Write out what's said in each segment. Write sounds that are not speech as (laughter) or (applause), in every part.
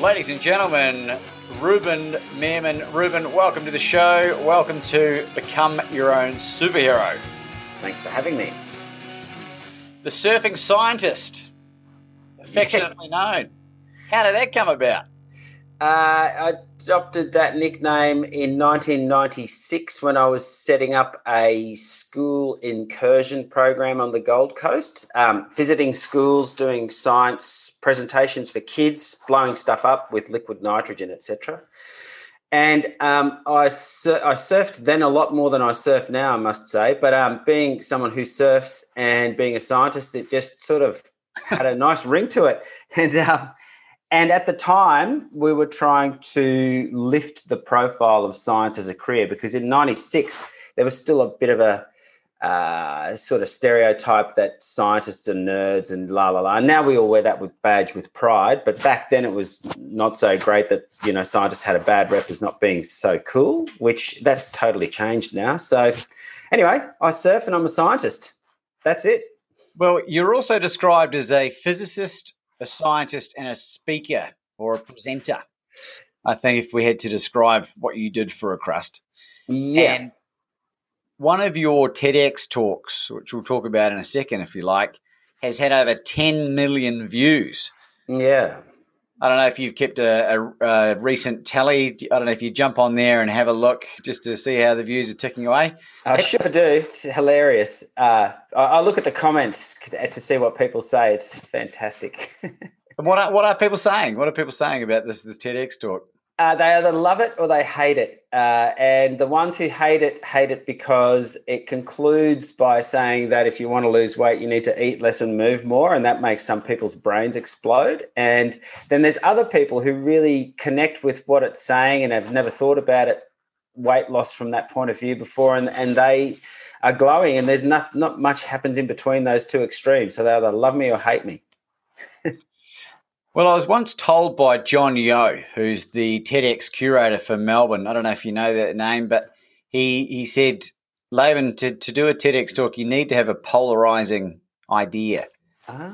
Ladies and gentlemen, Ruben Meerman. Ruben, welcome to the show. Welcome to Become Your Own Superhero. Thanks for having me. The surfing scientist, affectionately known. How did that come about? Uh, I adopted that nickname in 1996 when I was setting up a school incursion program on the Gold Coast, um, visiting schools, doing science presentations for kids, blowing stuff up with liquid nitrogen, etc. And um, I, sur- I surfed then a lot more than I surf now, I must say. But um, being someone who surfs and being a scientist, it just sort of had a nice ring to it. (laughs) And um, and at the time, we were trying to lift the profile of science as a career because in 96, there was still a bit of a uh, sort of stereotype that scientists are nerds and la la la. Now we all wear that with badge with pride. But back then, it was not so great that, you know, scientists had a bad rep as not being so cool, which that's totally changed now. So, anyway, I surf and I'm a scientist. That's it. Well, you're also described as a physicist a scientist and a speaker or a presenter. I think if we had to describe what you did for a crust. Yeah. And one of your TEDx talks, which we'll talk about in a second if you like, has had over 10 million views. Yeah. I don't know if you've kept a, a, a, recent tally. I don't know if you jump on there and have a look just to see how the views are ticking away. I sure do. It's hilarious. Uh, I, I, look at the comments to see what people say. It's fantastic. (laughs) what are, what are people saying? What are people saying about this this TEDx talk? Uh, they either love it or they hate it. Uh, and the ones who hate it hate it because it concludes by saying that if you want to lose weight, you need to eat less and move more. And that makes some people's brains explode. And then there's other people who really connect with what it's saying and have never thought about it, weight loss from that point of view before. And, and they are glowing. And there's not, not much happens in between those two extremes. So they either love me or hate me. Well, I was once told by Jon Yeo, who's the TEDx curator for Melbourne. I don't know if you know that name, but he he said, Laban, to, to do a TEDx talk, you need to have a polarizing idea. Ah.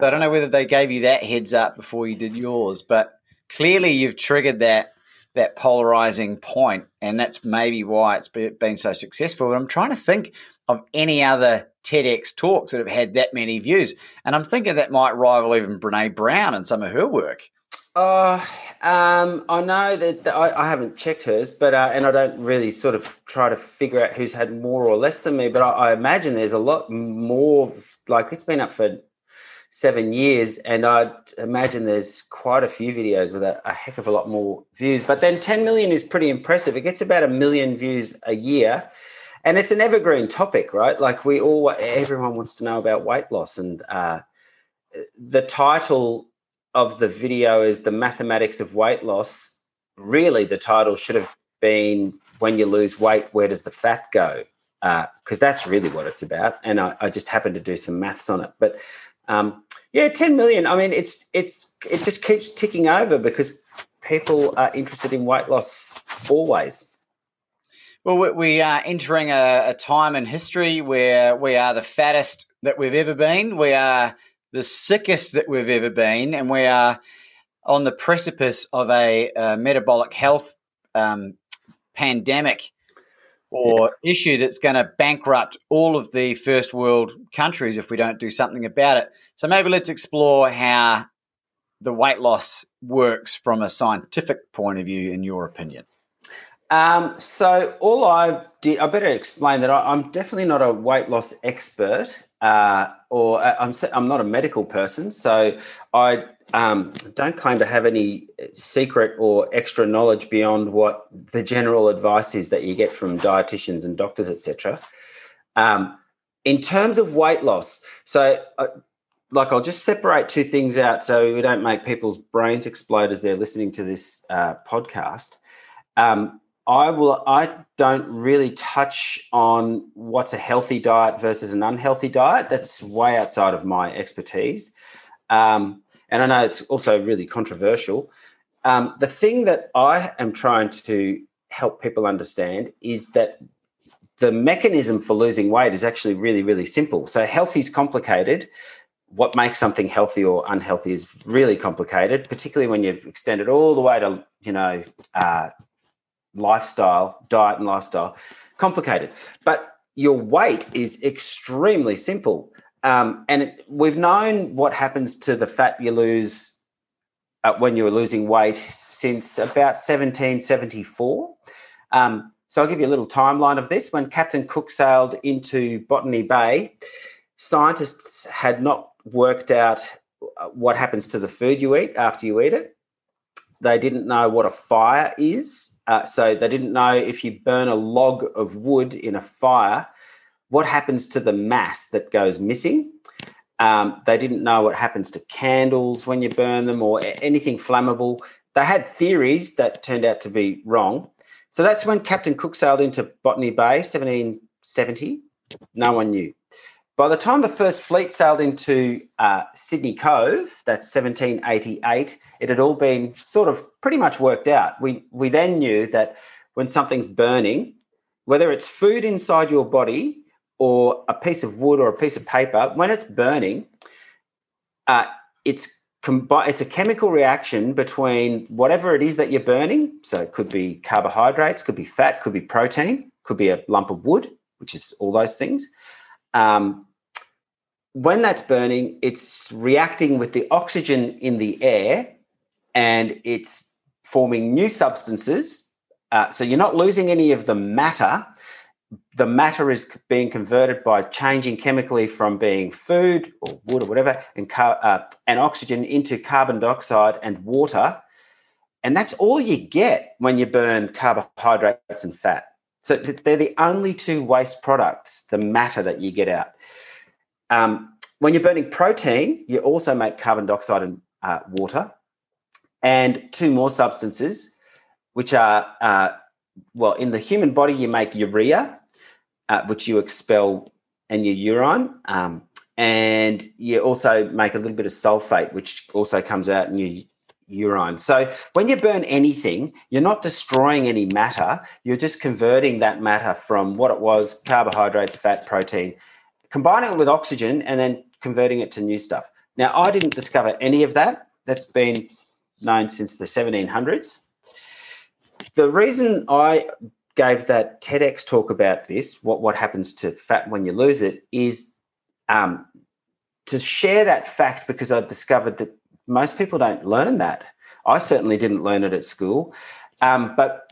So I don't know whether they gave you that heads up before you did yours, but clearly you've triggered that that polarizing point, and that's maybe why it's been so successful. But I'm trying to think of any other TEDx talks that have had that many views. And I'm thinking that might rival even Brene Brown and some of her work. Uh, um, I know that, I, I, haven't checked hers, but uh, and I don't really sort of try to figure out who's had more or less than me. But I, I imagine there's a lot more. Like it's been up for seven years, and I imagine there's quite a few videos with a, a, heck of a lot more views. But then 10 million is pretty impressive. It gets about a million views a year and it's an evergreen topic, right? Like we all, everyone wants to know about weight loss, and uh, the title of the video is "The Mathematics of Weight Loss." Really, the title should have been "When You Lose Weight, Where Does the Fat Go?" Because uh, that's really what it's about. And I, I, just happened to do some maths on it, but um, yeah, ten million. I mean, it's it's it just keeps ticking over because people are interested in weight loss always. Well, we are entering a, a, time in history where we are the fattest that we've ever been. We are the sickest that we've ever been, and we are on the precipice of a, a metabolic health um, pandemic or yeah. issue that's going to bankrupt all of the first world countries if we don't do something about it. So maybe let's explore how the weight loss works from a scientific point of view, in your opinion. Um, so all I did, I better explain that I, am definitely not a weight loss expert, uh, or uh, I'm I'm not a medical person. So I um, don't claim to have any secret or extra knowledge beyond what the general advice is that you get from dietitians and doctors, etc. Um, in terms of weight loss, so uh, like I'll just separate two things out so we don't make people's brains explode as they're listening to this uh, podcast. Um, I will. I don't really touch on what's a healthy diet versus an unhealthy diet. That's way outside of my expertise. Um, and I know it's also really controversial. Um, the thing that I am trying to help people understand is that the mechanism for losing weight is actually really, really simple. So, healthy is complicated. What makes something healthy or unhealthy is really complicated, particularly when you extend it all the way to, you know, uh, lifestyle, diet and lifestyle. Complicated. But your weight is extremely simple. Um, and it, we've known what happens to the fat you lose uh, when you're losing weight since about 1774. Um, so I'll give you a little timeline of this. When Captain Cook sailed into Botany Bay, scientists had not worked out uh, what happens to the food you eat after you eat it. They didn't know what a fire is. Uh, so they didn't know if you burn a log of wood in a fire, what happens to the mass that goes missing. Um, they didn't know what happens to candles when you burn them or anything flammable. They had theories that turned out to be wrong. So that's when Captain Cook sailed into Botany Bay, 1770. No one knew. By the time the first fleet sailed into uh, Sydney Cove, that's 1788, it had all been sort of pretty much worked out. We, we then knew that when something's burning, whether it's food inside your body or a piece of wood or a piece of paper, when it's burning, uh, it's combi- it's a chemical reaction between whatever it is that you're burning. So it could be carbohydrates, could be fat, could be protein, could be a lump of wood, which is all those things. Um, when that's burning, it's reacting with the oxygen in the air and it's forming new substances. Uh, so you're not losing any of the matter, the matter is being converted by changing chemically from being food or wood or whatever and, car- uh, and oxygen into carbon dioxide and water. And that's all you get when you burn carbohydrates and fat. So they're the only two waste products, the matter that you get out. Um, when you're burning protein, you also make carbon dioxide and uh, water, and two more substances, which are uh, well, in the human body, you make urea, uh, which you expel in your urine. Um, and you also make a little bit of sulfate, which also comes out in your urine. So when you burn anything, you're not destroying any matter. You're just converting that matter from what it was carbohydrates, fat, protein, combining it with oxygen, and then converting it to new stuff. Now, I didn't discover any of that. That's been known since the 1700s. The reason I gave that TEDx talk about this, what, what happens to fat when you lose it, is um, to share that fact because I discovered that most people don't learn that. I certainly didn't learn it at school. Um, but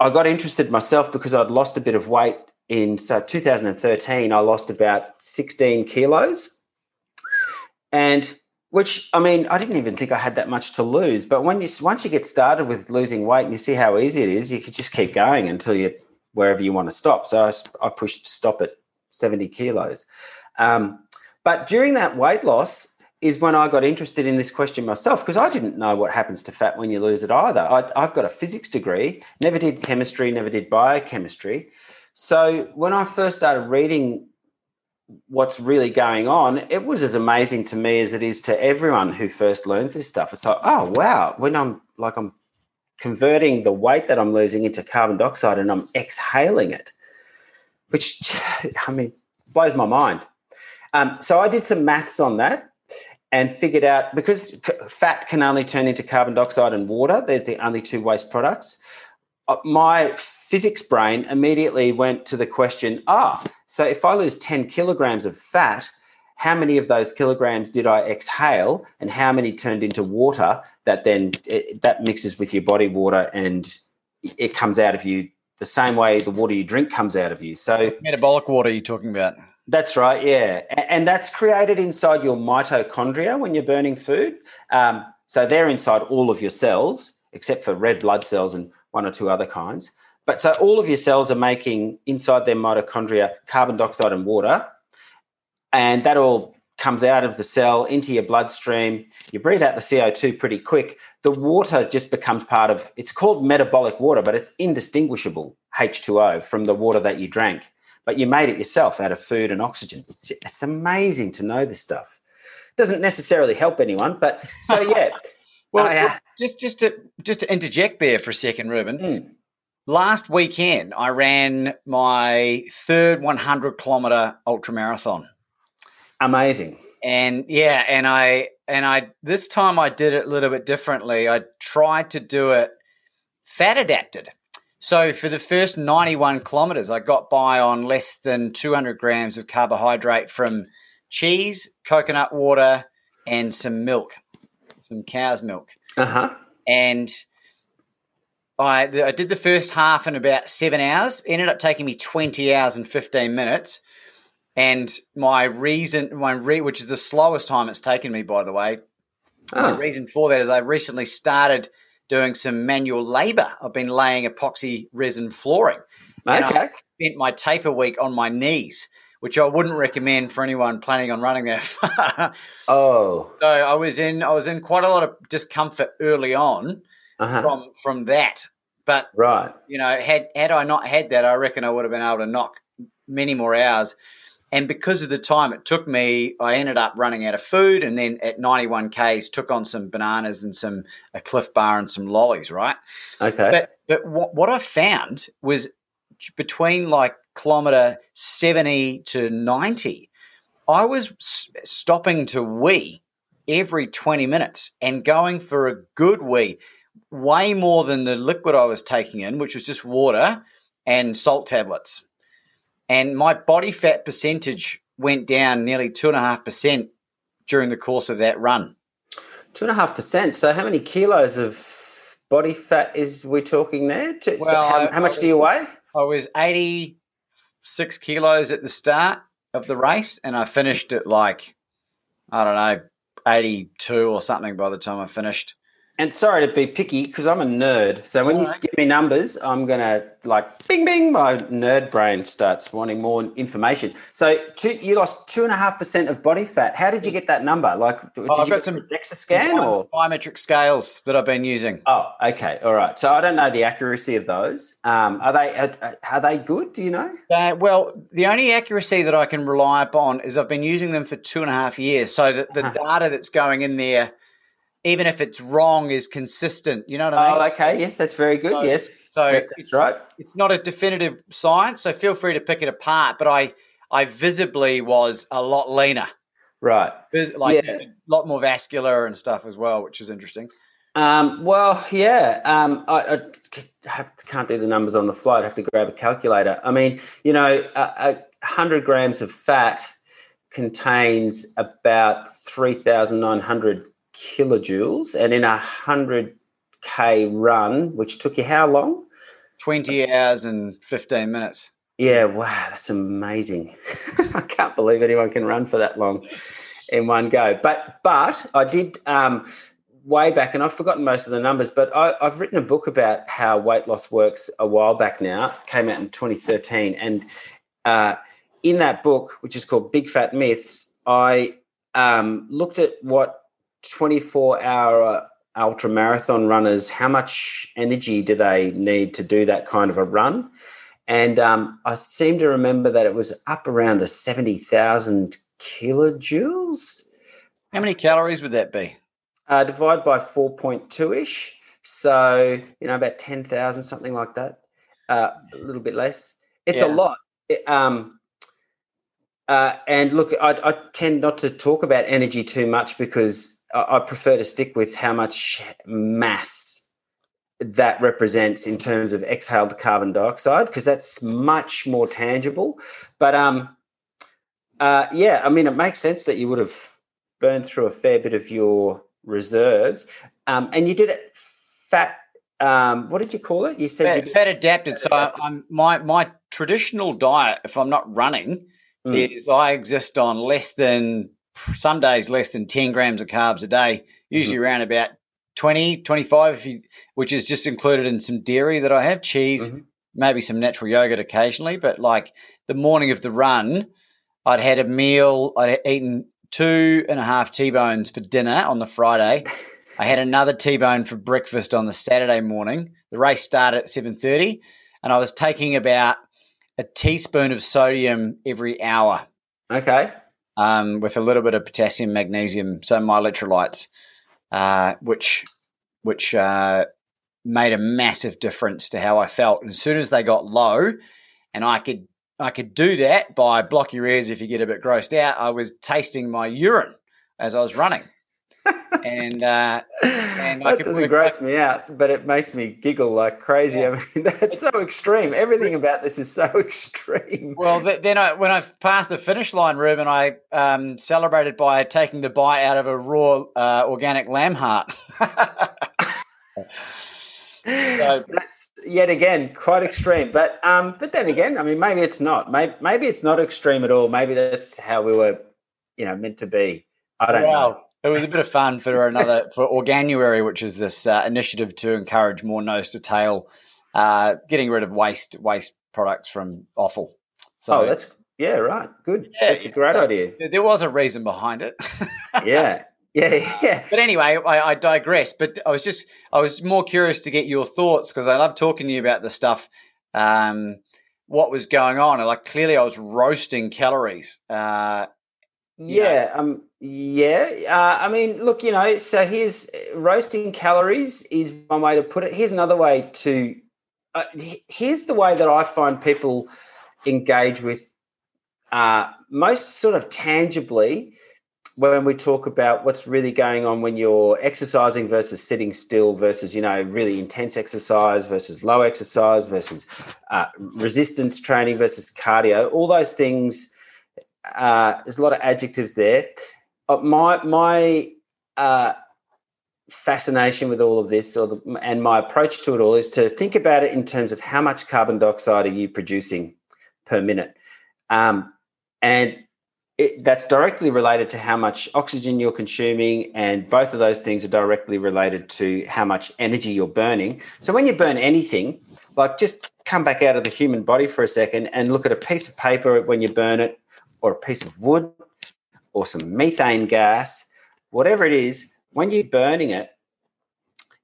I got interested myself because I'd lost a bit of weight in so 2013. I lost about 16 kilos. And which I mean, I didn't even think I had that much to lose. But when you once you get started with losing weight and you see how easy it is, you could just keep going until you wherever you want to stop. So I, I pushed stop at seventy kilos. Um, but during that weight loss is when I got interested in this question myself because I didn't know what happens to fat when you lose it either. I, I've got a physics degree, never did chemistry, never did biochemistry. So when I first started reading what's really going on, it was as amazing to me as it is to everyone who first learns this stuff. It's like, oh wow, when I'm like I'm converting the weight that I'm losing into carbon dioxide and I'm exhaling it, which (laughs) I mean blows my mind. Um, so I did some maths on that and figured out because fat can only turn into carbon dioxide and water. There's the only two waste products. Uh, my physics brain immediately went to the question ah, so if I lose 10 kilograms of fat, how many of those kilograms did I exhale and how many turned into water that then it, that mixes with your body water and it comes out of you the same way the water you drink comes out of you. So metabolic water you're talking about. That's right, yeah, and that's created inside your mitochondria when you're burning food. Um, so they're inside all of your cells, except for red blood cells and one or two other kinds. But so all of your cells are making inside their mitochondria carbon dioxide and water, and that all comes out of the cell into your bloodstream. You breathe out the CO2 pretty quick. The water just becomes part of it's called metabolic water, but it's indistinguishable H2O from the water that you drank. But you made it yourself out of food and oxygen. It's, it's amazing to know this stuff. Doesn't necessarily help anyone, but so yeah. (laughs) well, uh, just just to just to interject there for a second, Ruben. Mm. Last weekend, I ran my third 100 kilometer ultra marathon. Amazing. And yeah, and I and I this time I did it a little bit differently. I tried to do it fat adapted. So for the first 91 kilometers, I got by on less than 200 grams of carbohydrate from cheese, coconut water, and some milk, some cow's milk. Uh huh. And I, I did the first half in about seven hours. It ended up taking me 20 hours and 15 minutes. And my reason, my re, which is the slowest time it's taken me, by the way, oh. the ah. reason for that is I recently started doing some manual labor. I've been laying epoxy resin flooring. Okay. And I spent my taper week on my knees, which I wouldn't recommend for anyone planning on running that (laughs) far. oh. So I was in I was in quite a lot of discomfort early on uh-huh. from from that. But right. you know, had had I not had that, I reckon I would have been able to knock many more hours. And because of the time it took me, I ended up running out of food. And then at 91 Ks, took on some bananas and some a Clif Bar and some lollies, right? Okay. But, but what, what I found was between like kilometer 70 to 90, I was stopping to wee every 20 minutes and going for a good wee, way more than the liquid I was taking in, which was just water and salt tablets and my body fat percentage went down nearly two and a half percent during the course of that run. Two and a half percent. So, how many kilos of body fat is we talking there? well, so how, I, how, much was, do you weigh? I was eighty six kilos at the start of the race, and I finished at like I don't know eighty two or something by the time I finished and sorry to be picky because I'm a nerd. So when All you right. give me numbers, I'm gonna like bing bing. My nerd brain starts wanting more information. So two, you lost two and a half percent of body fat. How did you get that number? Like, did oh, I've got some DEXA scan or biometric scales that I've been using. Oh, okay, all right. So I don't know the accuracy of those. Um, are they are, are they good? Do you know? Uh, well, the only accuracy that I can rely upon is I've been using them for two and a half years. So the, the uh-huh. data that's going in there even if it's wrong, is consistent. You know what I mean? Oh, okay. Yes, that's very good. So, yes. So it's, right. It's not a definitive science, so feel free to pick it apart. But I, I visibly was a lot leaner. Right. Like yeah. a lot more vascular and stuff as well, which is interesting. Um, well, yeah. Um, I, I, can't do the numbers on the fly. I'd have to grab a calculator. I mean, you know, a, a hundred grams of fat contains about three thousand nine hundred kilojoules, and in a hundred k run, which took you how long? Twenty hours and fifteen minutes. Yeah, wow, that's amazing. (laughs) I can't believe anyone can run for that long in one go. But but I did um, way back, and I've forgotten most of the numbers. But I, have written a book about how weight loss works a while back now. It came out in 2013, and uh, in that book, which is called Big Fat Myths, I um, looked at what 24 hour ultra marathon runners, how much energy do they need to do that kind of a run? And um, I seem to remember that it was up around the 70,000 kilojoules. How many calories would that be? Uh, divide by 4.2 ish. So, you know, about 10,000, something like that. Uh, a little bit less. It's yeah. a lot. It, um, uh, and look, I, I, tend not to talk about energy too much because I prefer to stick with how much mass that represents in terms of exhaled carbon dioxide because that's much more tangible. But um, uh, yeah, I mean, it makes sense that you would have burned through a fair bit of your reserves, um, and you did it fat um, what did you call it? You said fat, fat adapted. So I'm my my traditional diet, if I'm not running, mm. is I exist on less than some days less than 10 grams of carbs a day, usually mm-hmm. around about 20, 25, you, which is just included in some dairy that I have, cheese, mm-hmm. maybe some natural yogurt occasionally. But like the morning of the run, I'd had a meal, I'd eaten two and a half T-bones for dinner on the Friday. I had another T-bone for breakfast on the Saturday morning. The race started at 7.30 and I was taking about a teaspoon of sodium every hour. Okay. Um, with a little bit of potassium, magnesium, so my electrolytes, uh, which which uh, made a massive difference to how I felt. And as soon as they got low, and I could I could do that by block your ears if you get a bit grossed out. I was tasting my urine as I was running and uh, and that doesn't gross me out, but it makes me giggle like crazy. Yeah. I mean, (laughs) that's so extreme. Everything about this is so (laughs) extreme. Well, then I, when I passed the finish line, Ruben, I um, celebrated by taking the bite out of a raw uh, organic lamb heart. (laughs) so, that's yet again quite extreme, but um, but then again, I mean, maybe it's not. Maybe maybe it's not extreme at all. Maybe that's how we were, you know, meant to be. I don't wow. know it was a bit of fun for another for Organinuary, which is this uh, initiative to encourage more nose to tail, uh, getting rid of waste waste products from offal. So oh, that's yeah, right, good. Yeah, that's a great so idea. There was a reason behind it. (laughs) yeah. Yeah, yeah. But anyway, I, I, digress. But I was just, I was more curious to get your thoughts because I love talking to you about the stuff, um, what was going on. And like clearly, I was roasting calories. Uh, yeah, know. um, yeah, uh, I mean, look, you know, so here's roasting calories is one way to put it. Here's another way to. Uh, here's the way that I find people engage with uh, most sort of tangibly when we talk about what's really going on when you're exercising versus sitting still versus you know really intense exercise versus low exercise versus uh, resistance training versus cardio all those things uh, there's a lot of adjectives there uh, my my uh, fascination with all of this, or the, and my approach to it all, is to think about it in terms of how much carbon dioxide are you producing per minute, um, and it, that's directly related to how much oxygen you're consuming, and both of those things are directly related to how much energy you're burning. So when you burn anything, like just come back out of the human body for a second and look at a piece of paper when you burn it, or a piece of wood or some methane gas, whatever it is, when you're burning it,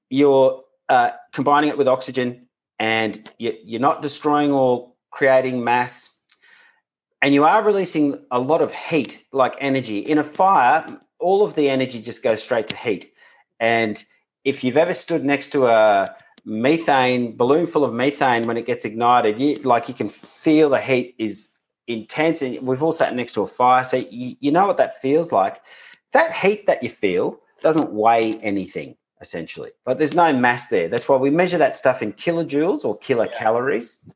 you're uh, combining it with oxygen and you're not destroying or creating mass. And you are releasing a lot of heat, like energy. In a fire, all of the energy just goes straight to heat. And if you've ever stood next to a methane balloon full of methane when it gets ignited, you, like you can feel the heat is intense and we've all sat next to a fire so you, you know what that feels like. That heat that you feel doesn't weigh anything essentially. But there's no mass there. That's why we measure that stuff in kilojoules or kilocalories.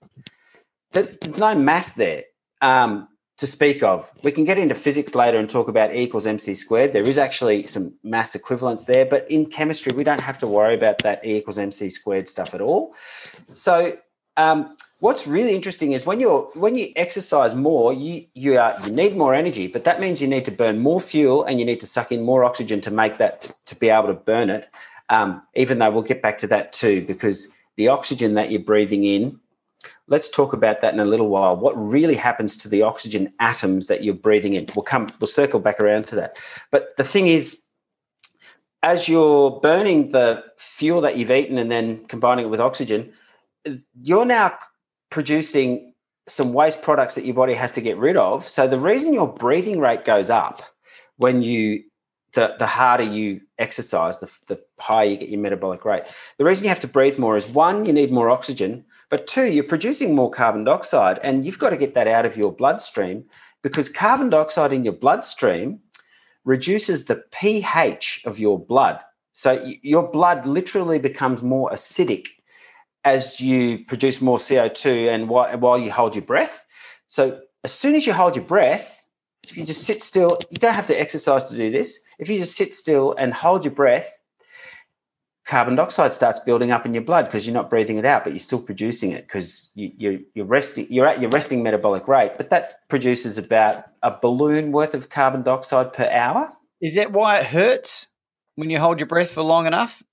There's no mass there um, to speak of. We can get into physics later and talk about e equals mc squared. There is actually some mass equivalence there but in chemistry we don't have to worry about that e equals mc squared stuff at all. So um, what's really interesting is when you're when you exercise more, you you are you need more energy, but that means you need to burn more fuel and you need to suck in more oxygen to make that to, be able to burn it. Um, even though we'll get back to that too, because the oxygen that you're breathing in. Let's talk about that in a little while. What really happens to the oxygen atoms that you're breathing in? We'll come. We'll circle back around to that. But the thing is, as you're burning the fuel that you've eaten and then combining it with oxygen, you're now producing some waste products that your body has to get rid of. So the reason your breathing rate goes up when you the, the harder you exercise, the, the higher you get your metabolic rate. The reason you have to breathe more is one, you need more oxygen, but two, you're producing more carbon dioxide, and you've got to get that out of your bloodstream because carbon dioxide in your bloodstream reduces the pH of your blood. So your blood literally becomes more acidic as you produce more CO2 and while you hold your breath. So as soon as you hold your breath, if you just sit still, you don't have to exercise to do this. If you just sit still and hold your breath, carbon dioxide starts building up in your blood because you're not breathing it out, but you're still producing it because you, you're resting. You're at your resting metabolic rate, but that produces about a balloon worth of carbon dioxide per hour. Is that why it hurts when you hold your breath for long enough?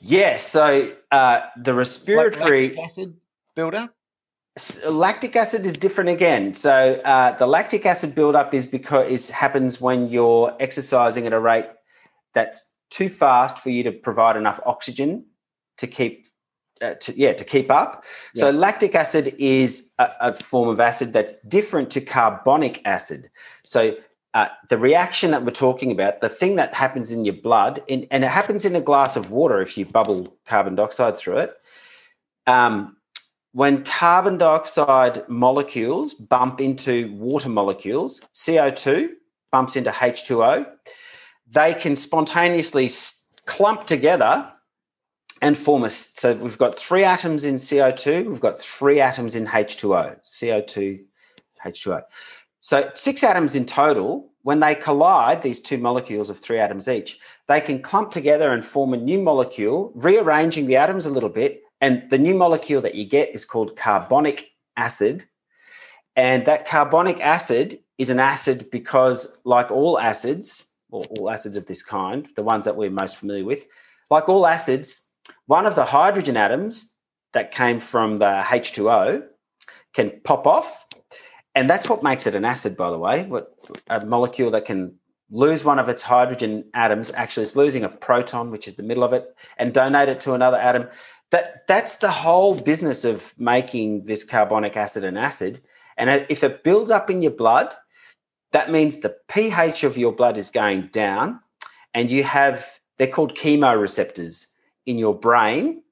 Yes. So uh, the respiratory like acid buildup. Lactic acid is different again. So uh, the lactic acid buildup is because is happens when you're exercising at a rate that's too fast for you to provide enough oxygen to keep uh, to, yeah to keep up yeah. so lactic acid is a, a, form of acid that's different to carbonic acid so uh, the reaction that we're talking about the thing that happens in your blood in, and it happens in a glass of water if you bubble carbon dioxide through it um, when carbon dioxide molecules bump into water molecules co2 bumps into h2o they can spontaneously clump together and form a. So we've got three atoms in CO2, we've got three atoms in H2O, CO2, H2O. So six atoms in total. When they collide, these two molecules of three atoms each, they can clump together and form a new molecule, rearranging the atoms a little bit. And the new molecule that you get is called carbonic acid. And that carbonic acid is an acid because, like all acids, or all acids of this kind, the ones that we're most familiar with, like all acids, one of the hydrogen atoms that came from the H2O can pop off. And that's what makes it an acid, by the way. What a molecule that can lose one of its hydrogen atoms, actually it's losing a proton, which is the middle of it, and donate it to another atom. That that's the whole business of making this carbonic acid an acid. And if it builds up in your blood, that means the pH of your blood is going down, and you have, they're called chemoreceptors in your brain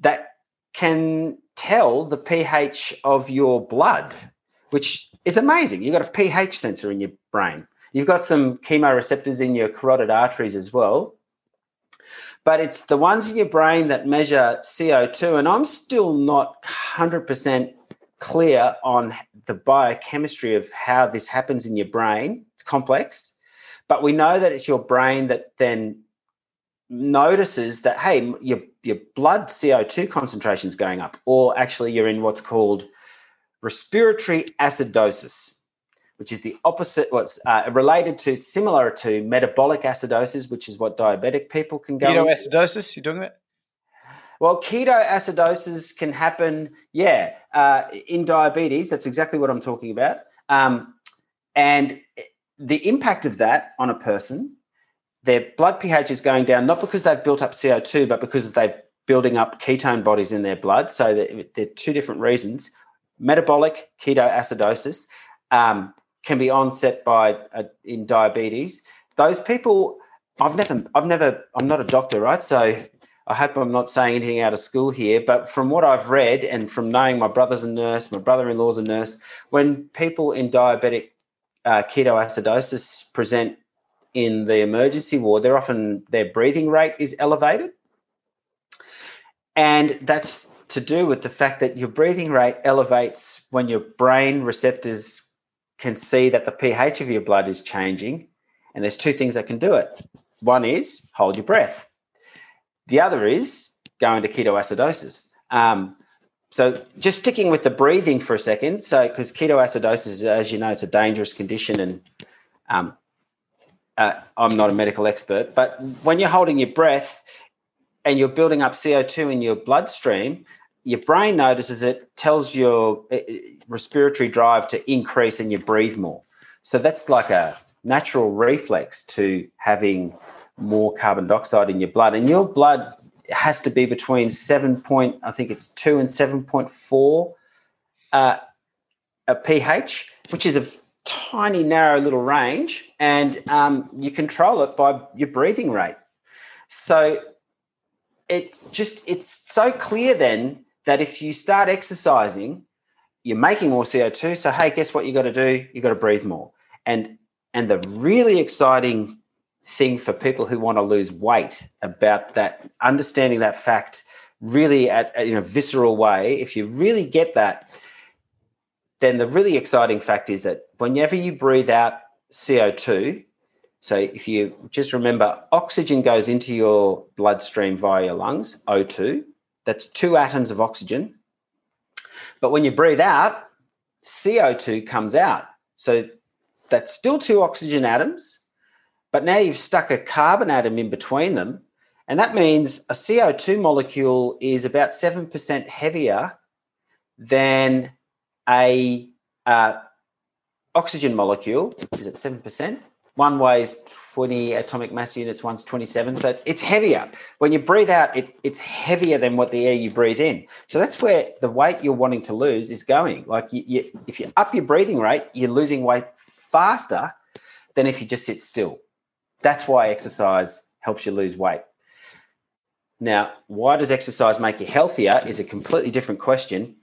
that can tell the pH of your blood, which is amazing. You've got a pH sensor in your brain. You've got some chemoreceptors in your carotid arteries as well. But it's the ones in your brain that measure CO2. And I'm still not 100% clear on the biochemistry of how this happens in your brain. It's complex, but we know that it's your brain that then notices that hey, your your blood CO2 concentration is going up, or actually you're in what's called respiratory acidosis, which is the opposite. What's uh, related to similar to metabolic acidosis, which is what diabetic people can go. Ketoacidosis, you're doing that. Well, ketoacidosis can happen, yeah, uh, in diabetes. That's exactly what I'm talking about. Um, and the impact of that on a person, their blood pH is going down not because they've built up CO2, but because they're building up ketone bodies in their blood. So they're two different reasons. Metabolic ketoacidosis um, can be onset by uh, in diabetes. Those people, I've never, I've never, I'm not a doctor, right? So I hope I'm not saying anything out of school here, but from what I've read and from knowing my brother's a nurse, my brother-in-law's a nurse, when people in diabetic uh, ketoacidosis present in the emergency ward, they're often their breathing rate is elevated, and that's to do with the fact that your breathing rate elevates when your brain receptors can see that the pH of your blood is changing, and there's two things that can do it. One is hold your breath the other is going to ketoacidosis. Um, so just sticking with the breathing for a second. So because ketoacidosis, as you know, it's a dangerous condition, and um, uh, I'm not a medical expert, but when you're holding your breath and you're building up CO2 in your bloodstream, your brain notices it, tells your uh, respiratory drive to increase, and you breathe more. So that's like a natural reflex to having more carbon dioxide in your blood, and your blood has to be between seven point, I think it's two and seven point four, uh, a pH, which is a tiny narrow little range, and um, you control it by your breathing rate. So it just it's so clear then that if you start exercising, you're making more CO2. So hey, guess what you got to do? You got to breathe more. And and the really exciting thing for people who want to lose weight about that, understanding that fact really at, in a visceral way. If you really get that, then the really exciting fact is that whenever you breathe out CO2, So if you just remember, oxygen goes into your bloodstream via your lungs, O2. That's two atoms of oxygen. But when you breathe out, CO2 comes out. So that's still two oxygen atoms, but now you've stuck a carbon atom in between them. And that means a CO2 molecule is about 7% heavier than a uh, oxygen molecule. Is it 7%? One weighs 20 atomic mass units, one's 27. So it's heavier. When you breathe out, it, it's heavier than what the air you breathe in. So that's where the weight you're wanting to lose is going. Like you, you, if you up your breathing rate, you're losing weight faster than if you just sit still. That's why exercise helps you lose weight. Now, why does exercise make you healthier is a completely different question,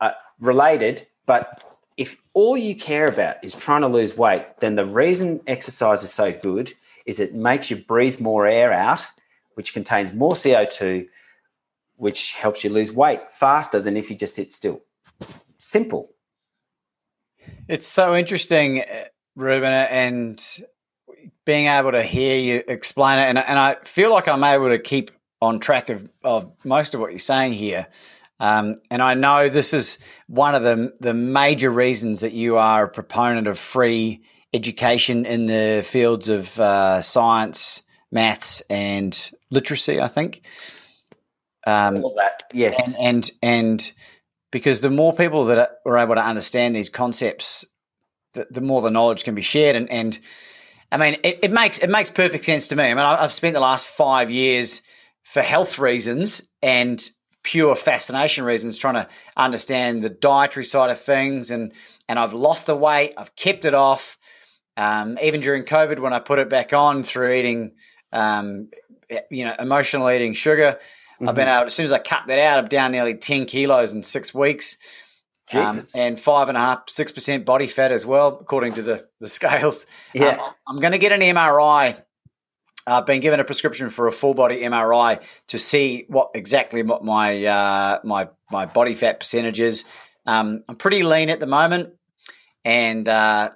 uh, related, but if all you care about is trying to lose weight, then the reason exercise is so good is it makes you breathe more air out, which contains more CO2, which helps you lose weight faster than if you just sit still. Simple. It's so interesting, uh, Ruben, and being able to hear you explain it. And, and I feel like I'm able to keep on track of, of most of what you're saying here. Um, and I know this is one of the the major reasons that you are a proponent of free education in the fields of uh, science, maths, and literacy. I think. Um, All of that, yes, and, and, and because the more people that are able to understand these concepts, the, the more the knowledge can be shared, and and I mean, it, it makes it makes perfect sense to me. I mean, I've spent the last five years for health reasons and pure fascination reasons, trying to understand the dietary side of things. And, and I've lost the weight, I've kept it off. Um, even during COVID, when I put it back on through eating, um, you know, emotional eating sugar, mm-hmm. I've been mm-hmm. able, as soon as I cut that out, I'm down nearly 10 kilos in six weeks. Um, and five and a half, six percent body fat as well, according to the, the (laughs) scales. Yeah. Um, I'm going to get an MRI I've been given a prescription for a full body MRI to see what exactly what my uh, my my body fat percentage is. Um, I'm pretty lean at the moment, and uh,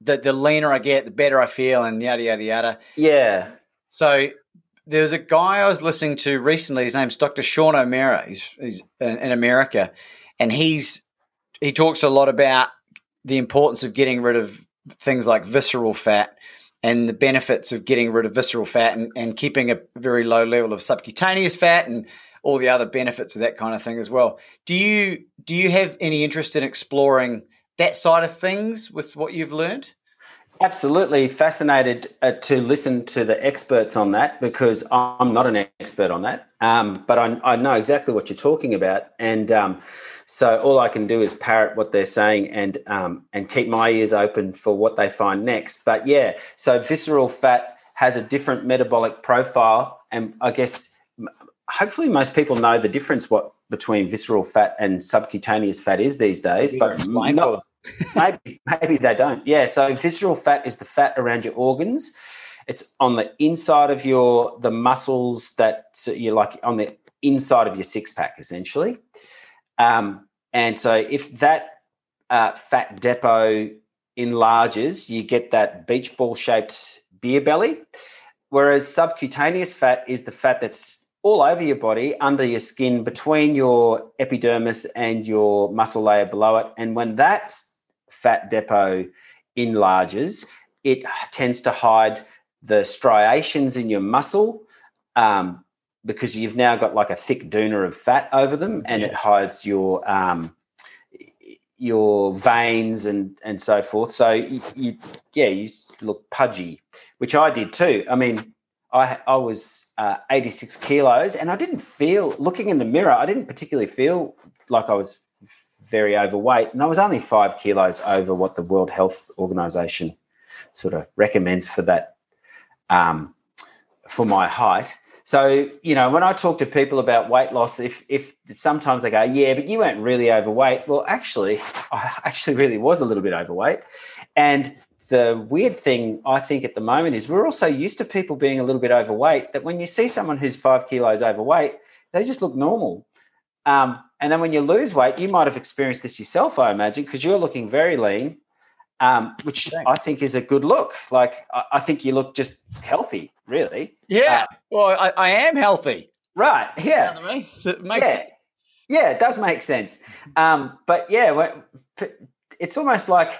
the the leaner I get, the better I feel, and yada yada yada. Yeah. So there's a guy I was listening to recently. His name's Dr. Sean O'Mara. He's he's in, in America, and he's he talks a lot about the importance of getting rid of things like visceral fat and the benefits of getting rid of visceral fat and, and keeping a very low level of subcutaneous fat and all the other benefits of that kind of thing as well. Do you do you have any interest in exploring that side of things with what you've learned? Absolutely fascinated uh, to listen to the experts on that because I'm not an expert on that, um, but I, I, know exactly what you're talking about, and um, so all I can do is parrot what they're saying and um, and keep my ears open for what they find next. But yeah, so visceral fat has a different metabolic profile, and I guess hopefully most people know the difference what between visceral fat and subcutaneous fat is these days. But not, maybe maybe they don't. Yeah, so visceral fat is the fat around your organs. It's on the inside of your the muscles that you're like on the inside of your six pack essentially. Um, and so if that uh, fat depot enlarges, you get that beach ball shaped beer belly. Whereas subcutaneous fat is the fat that's all over your body, under your skin, between your epidermis and your muscle layer below it. And when that fat depot enlarges, it tends to hide the striations in your muscle, um, because you've now got like a thick doona of fat over them, and yeah. it hides your um, your veins and and so forth. So you, you, yeah, you look pudgy, which I did too. I mean, I I was uh, 86 kilos, and I didn't feel looking in the mirror. I didn't particularly feel like I was very overweight, and I was only five kilos over what the World Health Organization sort of recommends for that um, for my height. So, you know, when I talk to people about weight loss, if if sometimes they go, "Yeah, but you weren't really overweight." Well, actually, (laughs) I actually really was a little bit overweight. And the weird thing I think at the moment is we're also used to people being a little bit overweight. That when you see someone who's five kilos overweight, they just look normal. Um, and then when you lose weight, you might have experienced this yourself, I imagine, because you're looking very lean. Um, which Thanks. I think is a good look. Like I, I, think you look just healthy, really. Yeah. Uh, well, I, I, am healthy. Right. Yeah. You know I mean? (laughs) so it makes yeah. sense. Yeah, it does make sense. Um, but yeah, it's almost like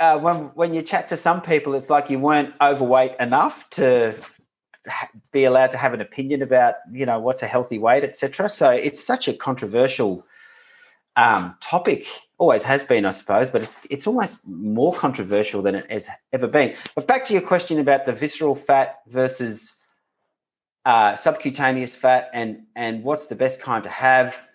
uh, when when you chat to some people, it's like you weren't overweight enough to be allowed to have an opinion about you know what's a healthy weight, etc. So it's such a controversial um, topic. Always has been, I suppose, but it's it's almost more controversial than it has ever been. But back to your question about the visceral fat versus uh, subcutaneous fat, and and what's the best kind to have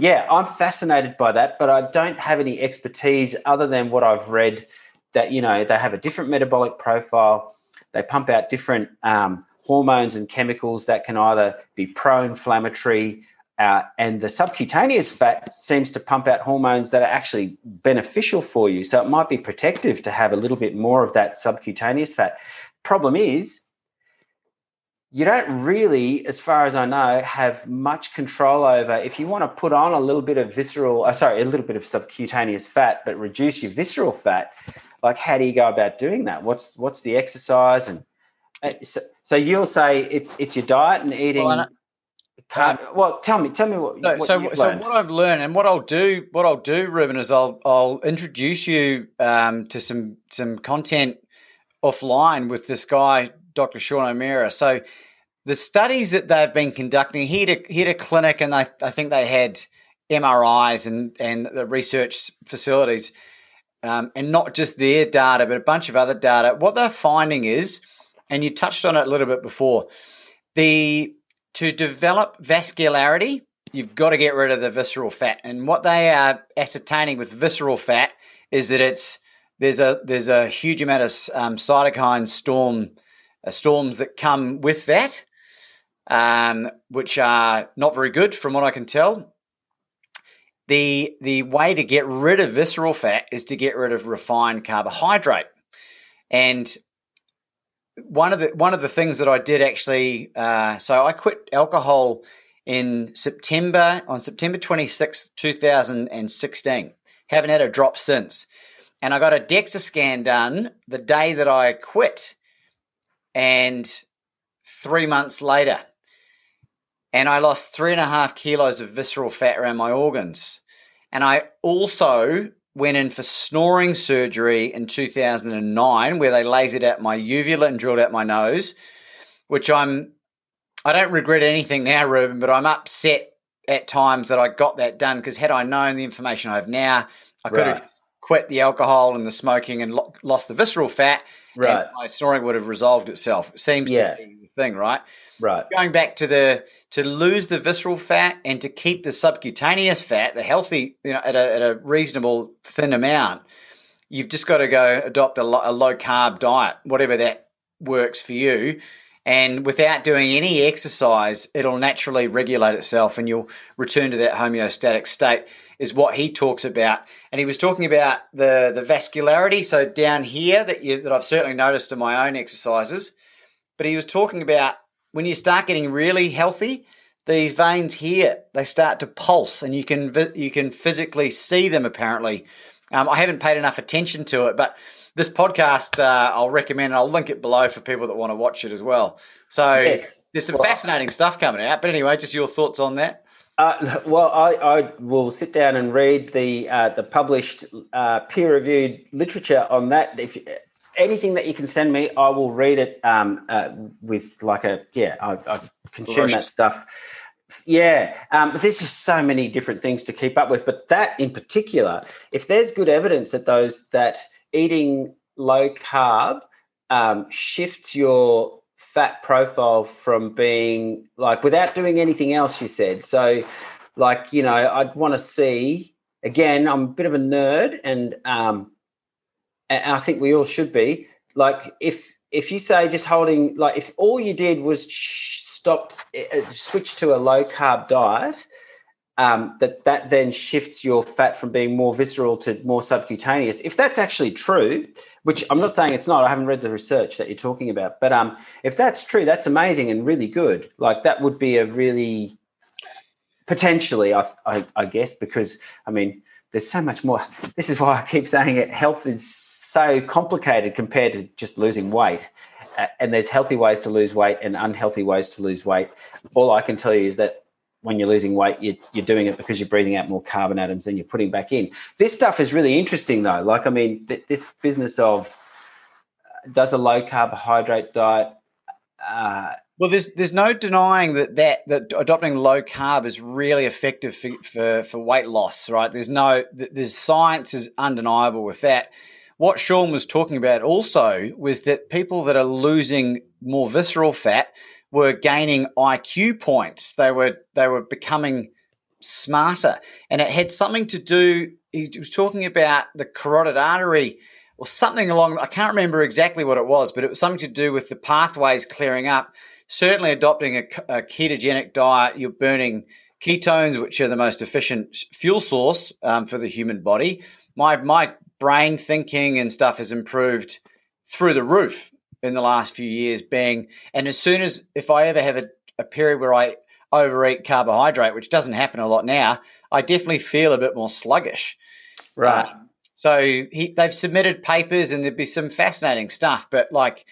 yeah, I'm fascinated by that, but I don't have any expertise other than what I've read that, you know, they have a different metabolic profile. They pump out different um, hormones and chemicals that can either be pro inflammatory. Uh, and the subcutaneous fat seems to pump out hormones that are actually beneficial for you. So it might be protective to have a little bit more of that subcutaneous fat. Problem is, you don't really, as far as I know, have much control over. If you want to put on a little bit of visceral, uh, sorry, a little bit of subcutaneous fat, but reduce your visceral fat, like how do you go about doing that? What's what's the exercise? And uh, so, so, you'll say it's it's your diet and eating. Well, um, well, tell me, tell me what. No, what so, so what I've learned, and what I'll do, what I'll do, Ruben, is I'll I'll introduce you um, to some some content offline with this guy Dr. Sean O'Mara. So the studies that they've been conducting, he had a, he had a clinic and I, I think they had MRIs and, and the research facilities um, and not just their data, but a bunch of other data. What they're finding is, and you touched on it a little bit before, the to develop vascularity, you've got to get rid of the visceral fat. And what they are ascertaining with visceral fat is that it's there's a there's a huge amount of um, cytokine storm uh, storms that come with that, um, which are not very good from what I can tell. The, the way to get rid of visceral fat is to get rid of refined carbohydrate. And one of the one of the things that I did actually, uh, so I quit alcohol in September on September 26, 2016. Haven't had a drop since. And I got a DEXA scan done the day that I quit and three months later, and I lost three and a half kilos of visceral fat around my organs. And I also went in for snoring surgery in 2009, where they lasered out my uvula and drilled out my nose, which I'm, I don't regret anything now, Ruben, but I'm upset at times that I got that done because had I known the information I have now, I could right. have quit the alcohol and the smoking and lo- lost the visceral fat. Right. my snoring would have resolved itself. It seems yeah. to be thing, right? Right. Going back to the to lose the visceral fat and to keep the subcutaneous fat, the healthy, you know, at a, at a reasonable thin amount, you've just got to go adopt a, lo- a low carb diet, whatever that works for you. And without doing any exercise, it'll naturally regulate itself and you'll return to that homeostatic state, is what he talks about. And he was talking about the, the vascularity. So down here that you, that I've certainly noticed in my own exercises. But he was talking about when you start getting really healthy, these veins here they start to pulse, and you can you can physically see them. Apparently, um, I haven't paid enough attention to it, but this podcast uh, I'll recommend. I'll link it below for people that want to watch it as well. So yes. there's some well, fascinating stuff coming out. But anyway, just your thoughts on that. Uh, well, I, I, will sit down and read the uh, the published uh, peer reviewed literature on that. If anything that you can send me, I will read it um, uh, with like a yeah. I, I consume that stuff. Yeah, um, but there's just so many different things to keep up with. But that in particular, if there's good evidence that those that eating low carb um, shifts your fat profile from being like without doing anything else, you said. So, like you know, I'd want to see again. I'm a bit of a nerd, and um, and I think we all should be. Like if if you say just holding, like if all you did was stopped, eh, eh, switch to a low carb diet, um, that that then shifts your fat from being more visceral to more subcutaneous. If that's actually true, which I'm not saying it's not, I haven't read the research that you're talking about, but um, if that's true, that's amazing and really good. Like that would be a really potentially, I, I, I guess, because I mean there's so much more. This is why I keep saying it. Health is so complicated compared to just losing weight. Uh, and there's healthy ways to lose weight and unhealthy ways to lose weight. All I can tell you is that when you're losing weight, you're, you're doing it because you're breathing out more carbon atoms than you're putting back in. This stuff is really interesting, though. Like, I mean, th- this business of uh, does a low carbohydrate diet uh, well, there's there's no denying that that, that adopting low carb is really effective for, for, for weight loss, right? There's no there's science is undeniable with that. What Sean was talking about also was that people that are losing more visceral fat were gaining IQ points. They were they were becoming smarter, and it had something to do. He was talking about the carotid artery or something along. I can't remember exactly what it was, but it was something to do with the pathways clearing up certainly adopting a, a ketogenic diet, you're burning ketones, which are the most efficient fuel source um, for the human body. My my brain thinking and stuff has improved through the roof in the last few years. Being and as soon as if I ever have a, a period where I overeat carbohydrate, which doesn't happen a lot now, I definitely feel a bit more sluggish. Right. Uh, so he, they've submitted papers, and there'd be some fascinating stuff, but like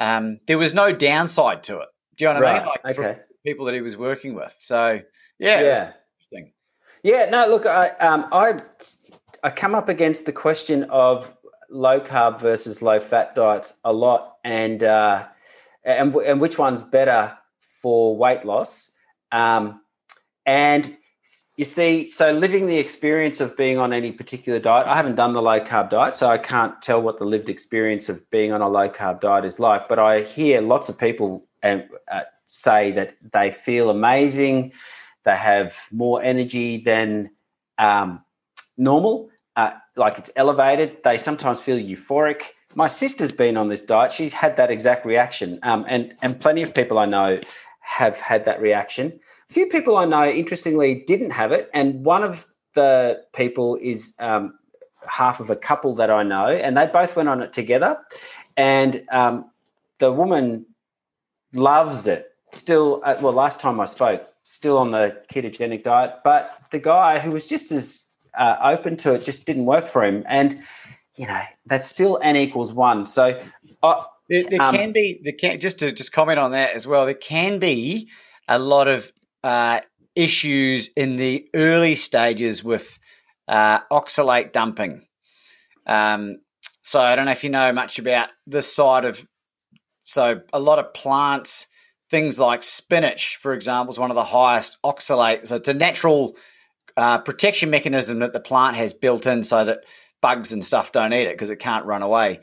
um, there was no downside to it. Do you know what right. I mean? Like okay. people that he was working with. So yeah, yeah, interesting. Yeah, no, look, I um, I I come up against the question of low carb versus low fat diets a lot, and uh, and and which one's better for weight loss. Um, and you see, so living the experience of being on any particular diet, I haven't done the low carb diet, so I can't tell what the lived experience of being on a low carb diet is like. But I hear lots of people um, uh, say that they feel amazing, they have more energy than um, normal, uh, like it's elevated. They sometimes feel euphoric. My sister's been on this diet; she's had that exact reaction, um, and and plenty of people I know have had that reaction few people I know, interestingly, didn't have it, and one of the people is um, half of a couple that I know, and they both went on it together, and um, the woman loves it. Still, uh, well, last time I spoke, still on the ketogenic diet, but the guy who was just as uh, open to it just didn't work for him, and you know that's still n equals one. So. Uh, there, there um, can be there can just to just comment on that as well. There can be a lot of uh, issues in the early stages with uh, oxalate dumping. Um, so I don't know if you know much about this side of. So a lot of plants, things like spinach, for example, is one of the highest oxalate. So it's a natural uh, protection mechanism that the plant has built in so that bugs and stuff don't eat it because it can't run away.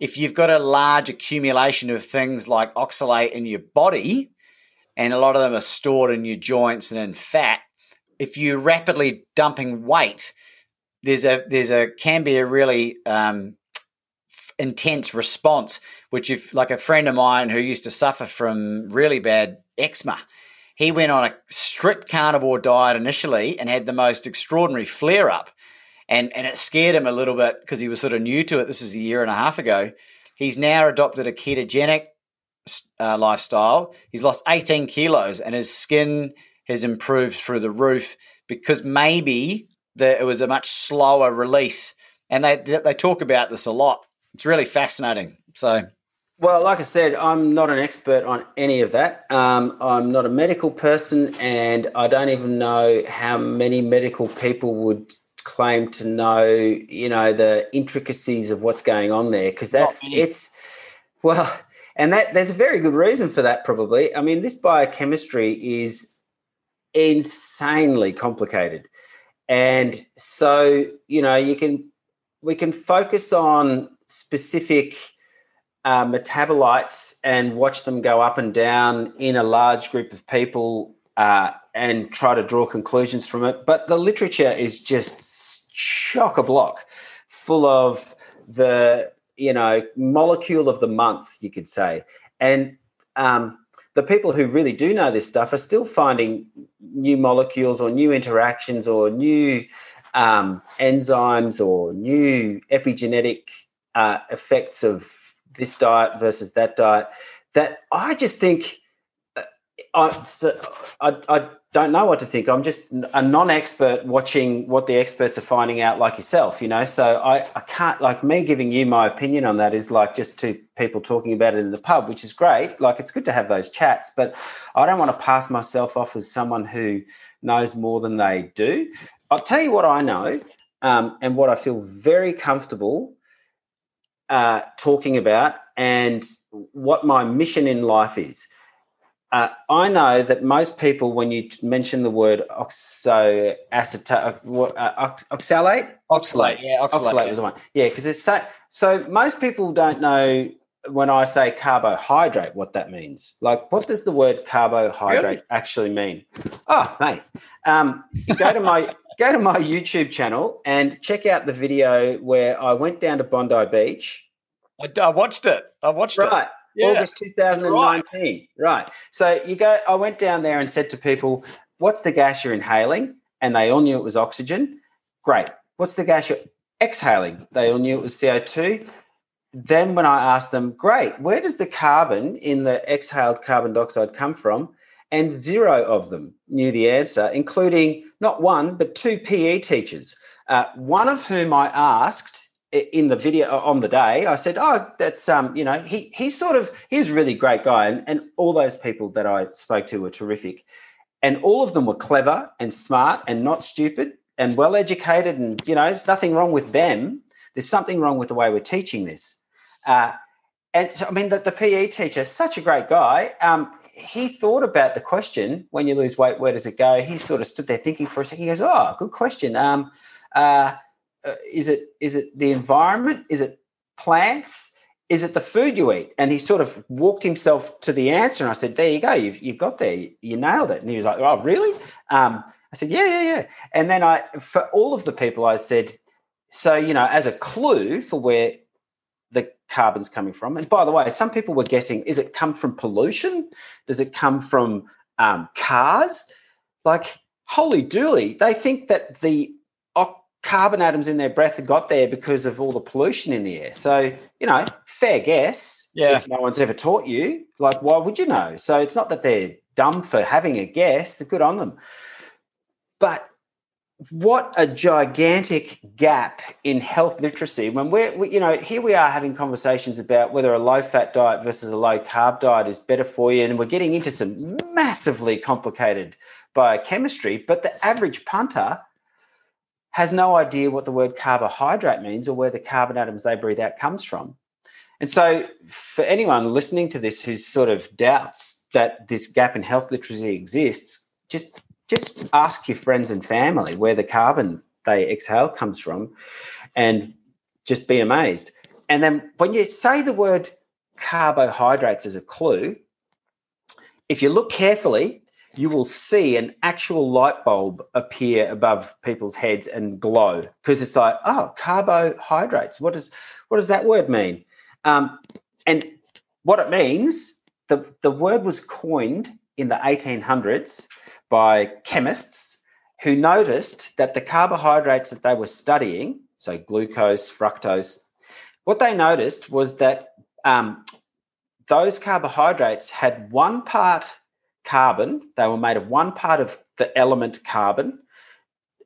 If you've got a large accumulation of things like oxalate in your body, and a lot of them are stored in your joints and in fat. If you're rapidly dumping weight, there's a there's a can be a really um, intense response. Which if like a friend of mine who used to suffer from really bad eczema, he went on a strict carnivore diet initially and had the most extraordinary flare up, and and it scared him a little bit because he was sort of new to it. This is a year and a half ago. He's now adopted a ketogenic uh, lifestyle. He's lost 18 kilos and his skin has improved through the roof because maybe the, it was a much slower release. And they, they talk about this a lot. It's really fascinating. So, well, like I said, I'm not an expert on any of that. Um, I'm not a medical person, and I don't even know how many medical people would claim to know, you know, the intricacies of what's going on there. Because that's it's well, and that there's a very good reason for that, probably. I mean, this biochemistry is insanely complicated. And so, you know, you can we can focus on specific uh, metabolites and watch them go up and down in a large group of people uh, and try to draw conclusions from it. But the literature is just chock a block, full of the you know, molecule of the month, you could say. And um, the people who really do know this stuff are still finding new molecules or new interactions or new um, enzymes or new epigenetic uh, effects of this diet versus that diet that I just think uh, I, I, I don't know what to think. I'm just a non-expert watching what the experts are finding out, like yourself, you know. So I, I can't like me giving you my opinion on that is like just two people talking about it in the pub, which is great. Like it's good to have those chats, but I don't want to pass myself off as someone who knows more than they do. I'll tell you what I know um, and what I feel very comfortable uh, talking about, and what my mission in life is. Uh, I know that most people, when you mention the word oxoacetate, uh, uh oxalate, oxalate, yeah, oxalate, oxalate was the one, yeah, because it's so. So most people don't know when I say carbohydrate what that means. Like, what does the word carbohydrate really? actually mean? Oh, mate, um, go to my (laughs) go to my YouTube channel and check out the video where I went down to Bondi Beach. I, I watched it. I watched right. it. Right. Yeah. August 2019. Right. right. So you go, I went down there and said to people, What's the gas you're inhaling? And they all knew it was oxygen. Great. What's the gas you're exhaling? They all knew it was CO2. Then when I asked them, Great, where does the carbon in the exhaled carbon dioxide come from? And zero of them knew the answer, including not one, but two PE teachers, uh, one of whom I asked in the video uh, on the day, I said, "Oh, that's um, you know, he he's sort of he's a really great guy, and and all those people that I spoke to were terrific, and all of them were clever and smart and not stupid and well educated, and you know, there's nothing wrong with them. There's something wrong with the way we're teaching this, uh, and I mean, the, the PE teacher, such a great guy. Um, he thought about the question: when you lose weight, where does it go? He sort of stood there thinking for a second. He goes, "Oh, good question." Um, uh, uh, is it is it the environment? Is it plants? Is it the food you eat? And he sort of walked himself to the answer. And I said, "There you go. You've, you've got there. You nailed it." And he was like, "Oh, really?" Um, I said, "Yeah, yeah, yeah." And then I, for all of the people, I said, "So you know, as a clue for where the carbon's coming from." And by the way, some people were guessing: is it come from pollution? Does it come from um, cars? Like, holy dooly! They think that the carbon atoms in their breath got there because of all the pollution in the air. So, you know, fair guess. Yeah. If no one's ever taught you, like, why would you know? So it's not that they're dumb for having a guess, they're good on them. But what a gigantic gap in health literacy when we're, we, you know, here we are having conversations about whether a low fat diet versus a low carb diet is better for you. And we're getting into some massively complicated biochemistry. But the average punter, has no idea what the word carbohydrate means or where the carbon atoms they breathe out comes from. And so, for anyone listening to this who sort of doubts that this gap in health literacy exists, just just ask your friends and family where the carbon they exhale comes from, and just be amazed. And then, when you say the word carbohydrates as a clue, if you look carefully, you will see an actual light bulb appear above people's heads and glow because it's like, oh, carbohydrates. What does what does that word mean? Um, and what it means, the, the word was coined in the 1800s by chemists who noticed that the carbohydrates that they were studying, so glucose, fructose, what they noticed was that um, those carbohydrates had one part carbon. They were made of one part of the element carbon.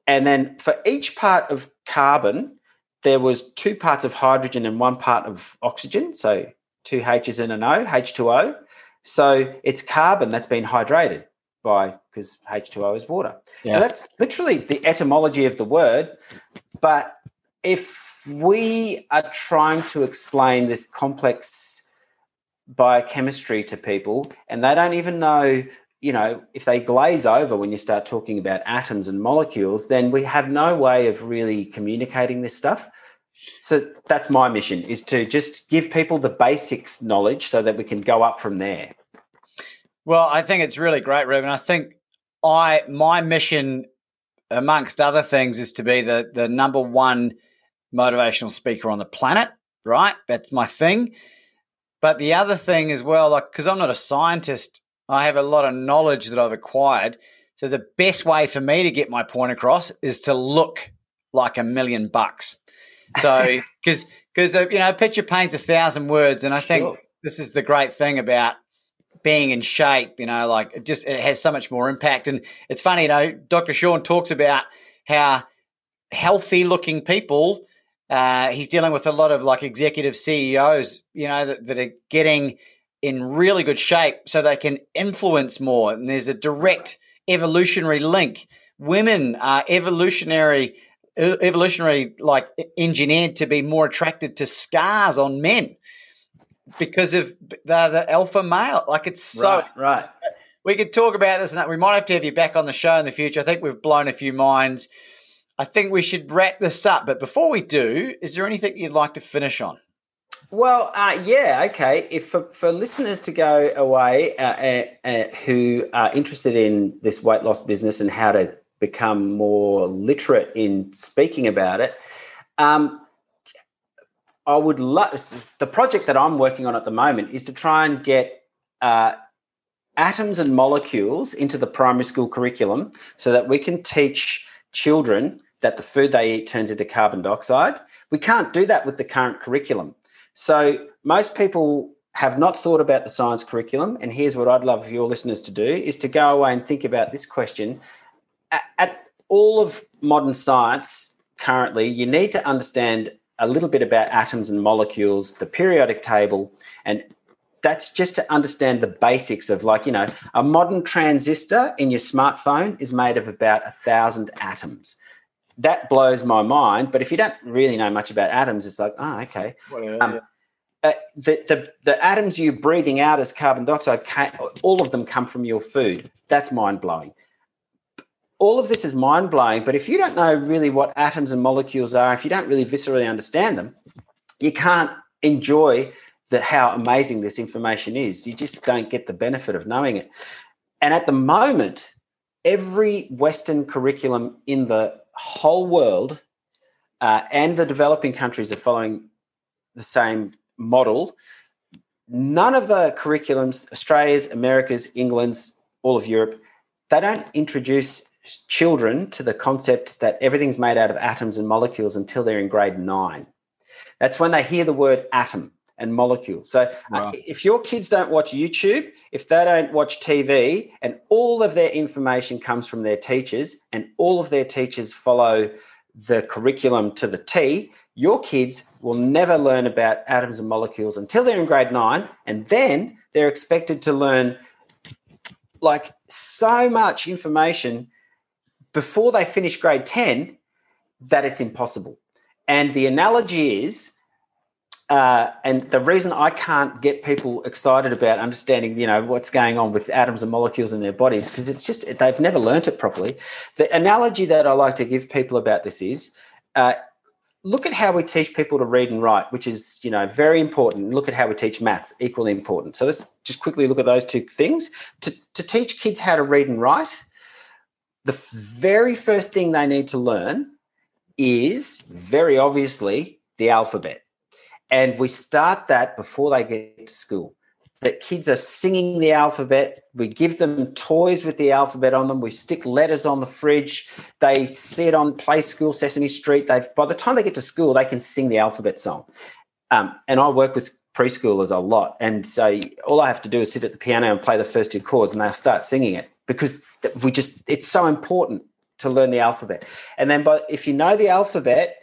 And then for each part of carbon, there was two parts of hydrogen and one part of oxygen. So two H's and an O, H2O. So it's carbon that's been hydrated by because H2O is water. Yeah. So that's literally the etymology of the word. But if we are trying to explain this complex biochemistry to people and they don't even know you know if they glaze over when you start talking about atoms and molecules then we have no way of really communicating this stuff. So that's my mission is to just give people the basics knowledge so that we can go up from there. Well i think it's really great ruben. I think i my mission amongst other things is to be the the number one motivational speaker on the planet right? That's my thing but the other thing as well, like, because I'm not a scientist, I have a lot of knowledge that I've acquired. So the best way for me to get my point across is to look like a million bucks. So, (laughs) because, because, uh, you know, a picture paints a thousand words. And I think sure. this is the great thing about being in shape, you know, like it just it has so much more impact. And it's funny, you know, Dr. Sean talks about how healthy looking people. Uh, he's dealing with a lot of like executive CEOs, you know, that, that are getting in really good shape so they can influence more. And there's a direct evolutionary link. Women are evolutionary, evolutionary like engineered to be more attracted to scars on men because of the, the alpha male. Like it's so right, right. We could talk about this, and we might have to have you back on the show in the future. I think we've blown a few minds. I think we should wrap this up. But before we do, is there anything you'd like to finish on? Well, uh, yeah, okay. If for, for listeners to go away uh, uh, uh, who are interested in this weight loss business and how to become more literate in speaking about it, um, I would love the project that I'm working on at the moment is to try and get uh, atoms and molecules into the primary school curriculum so that we can teach children that the food they eat turns into carbon dioxide. We can't do that with the current curriculum. So most people have not thought about the science curriculum. And here's what I'd love your listeners to do is to go away and think about this question. At, at all of modern science currently, you need to understand a little bit about atoms and molecules, the periodic table, and that's just to understand the basics of like you know a modern transistor in your smartphone is made of about a thousand atoms that blows my mind but if you don't really know much about atoms it's like oh okay well, um, uh, the, the, the atoms you're breathing out as carbon dioxide, all of them come from your food. That's mind blowing. All of this is mind blowing, but if you don't know really what atoms and molecules are, if you don't really viscerally understand them, you can't enjoy the how amazing this information is. You just don't get the benefit of knowing it. And at the moment, every Western curriculum in the whole world uh, and the developing countries are following the same model, none of the curriculums, Australia's, America's, England's, all of Europe, they don't introduce children to the concept that everything's made out of atoms and molecules until they're in grade nine. That's when they hear the word atom and molecule. So wow. uh, if your kids don't watch YouTube, if they don't watch TV, and all of their information comes from their teachers, and all of their teachers follow the curriculum to the T, your kids will never learn about atoms and molecules until they're in grade nine, and then they're expected to learn like so much information before they finish grade 10 that it's impossible. And the analogy is, uh, and the reason I can't get people excited about understanding, you know, what's going on with atoms and molecules in their bodies, because it's just they've never learnt it properly. The analogy that I like to give people about this is, uh, look at how we teach people to read and write, which is, you know, very important. Look at how we teach maths, equally important. So let's just quickly look at those two things. To, to teach kids how to read and write, the very first thing they need to learn is very obviously the alphabet. And we start that before they get to school that kids are singing the alphabet. We give them toys with the alphabet on them. We stick letters on the fridge. They see it on Play School, Sesame Street. They've by the time they get to school, they can sing the alphabet song. Um, and I work with preschoolers a lot, and so all I have to do is sit at the piano and play the first two chords, and they'll start singing it because we just it's so important to learn the alphabet. And then, but if you know the alphabet,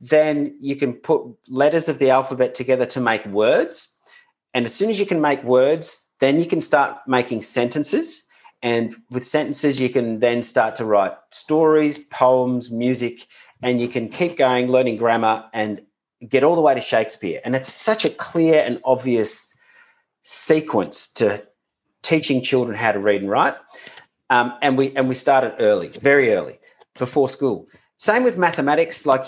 then you can put letters of the alphabet together to make words and as soon as you can make words, then you can start making sentences. And with sentences, you can then start to write stories, poems, music, and you can keep going, learning grammar and get all the way to Shakespeare. And it's such a clear and obvious sequence to teaching children how to read and write. Um, and we and we started early, very early, before school. Same with mathematics, like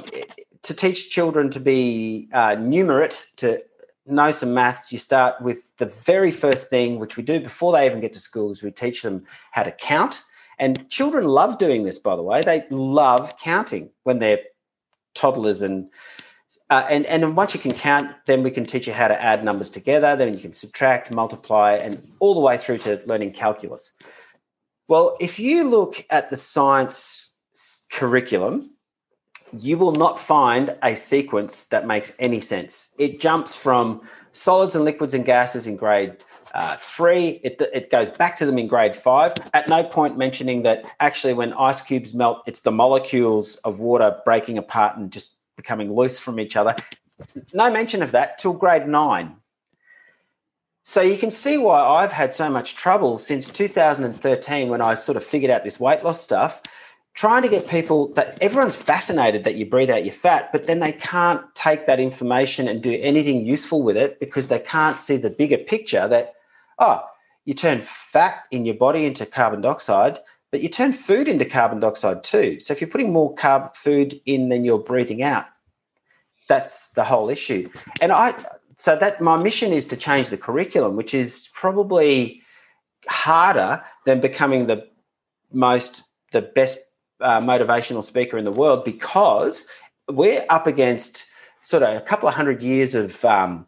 to teach children to be uh, numerate, to know some maths, you start with the very first thing, which we do before they even get to school, is we teach them how to count. And children love doing this, by the way. They love counting when they're toddlers and uh, and and once you can count, then we can teach you how to add numbers together. Then you can subtract, multiply, and all the way through to learning calculus. Well, if you look at the science curriculum, you will not find a sequence that makes any sense. It jumps from solids and liquids and gases in grade uh, three. It, it goes back to them in grade five. At no point mentioning that actually, when ice cubes melt, it's the molecules of water breaking apart and just becoming loose from each other. No mention of that till grade nine. So you can see why I've had so much trouble since 2013 when I sort of figured out this weight loss stuff, trying to get people that everyone's fascinated that you breathe out your fat, but then they can't take that information and do anything useful with it because they can't see the bigger picture that, oh, you turn fat in your body into carbon dioxide, but you turn food into carbon dioxide too. So if you're putting more carb food in than you're breathing out, that's the whole issue. And I so that my mission is to change the curriculum, which is probably harder than becoming the most the best uh, motivational speaker in the world because we're up against sort of a couple of hundred years of um,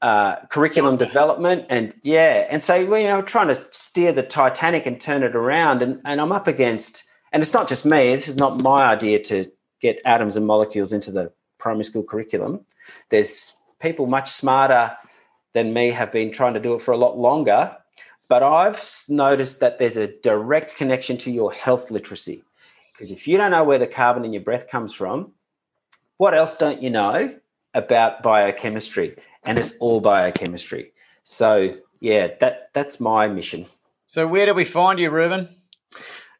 uh, curriculum development and yeah and so you know trying to steer the titanic and turn it around and, and i'm up against and it's not just me this is not my idea to get atoms and molecules into the primary school curriculum there's people much smarter than me have been trying to do it for a lot longer. But I've noticed that there's a direct connection to your health literacy. Because if you don't know where the carbon in your breath comes from, what else don't you know about biochemistry? And it's all biochemistry. So yeah, that that's my mission. So where do we find you, Ruben?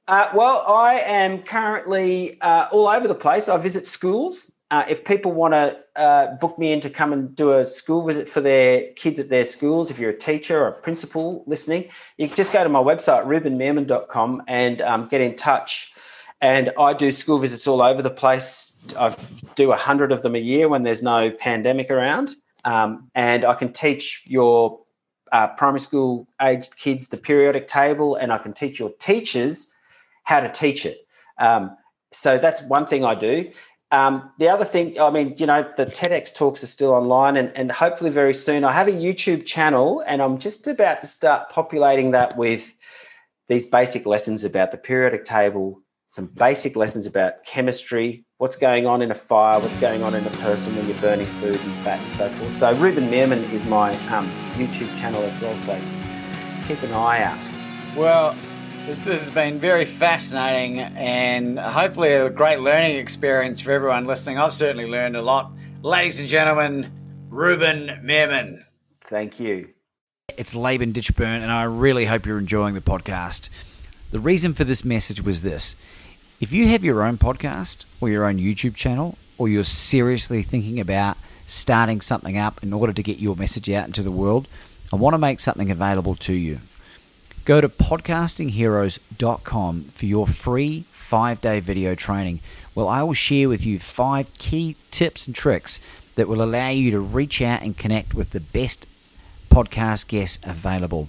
Uh, well, I am currently uh, all over the place. I visit schools uh, if people want to uh, book me in to come and do a school visit for their kids at their schools, if you're a teacher or a principal listening, you can just go to my website, rubenmeerman.com, and um, get in touch. And I do school visits all over the place. I do a hundred of them a year when there's no pandemic around. Um, and I can teach your uh, primary school aged kids the periodic table, and I can teach your teachers how to teach it. Um, so that's one thing I do. Um, the other thing, I mean, you know, the TEDx talks are still online and, and hopefully very soon. I have a YouTube channel and I'm just about to start populating that with these basic lessons about the periodic table, some basic lessons about chemistry, what's going on in a fire, what's going on in a person when you're burning food and fat and so forth. So, Ruben Meerman is my um, YouTube channel as well. So, keep an eye out. Well, this has been very fascinating and hopefully a great learning experience for everyone listening. I've certainly learned a lot. Ladies and gentlemen, Ruben Meerman. Thank you. It's Laban Ditchburn, and I really hope you're enjoying the podcast. The reason for this message was this if you have your own podcast or your own YouTube channel, or you're seriously thinking about starting something up in order to get your message out into the world, I want to make something available to you. Go to podcastingheroes.com for your free five day video training. Well, I will share with you five key tips and tricks that will allow you to reach out and connect with the best podcast guests available.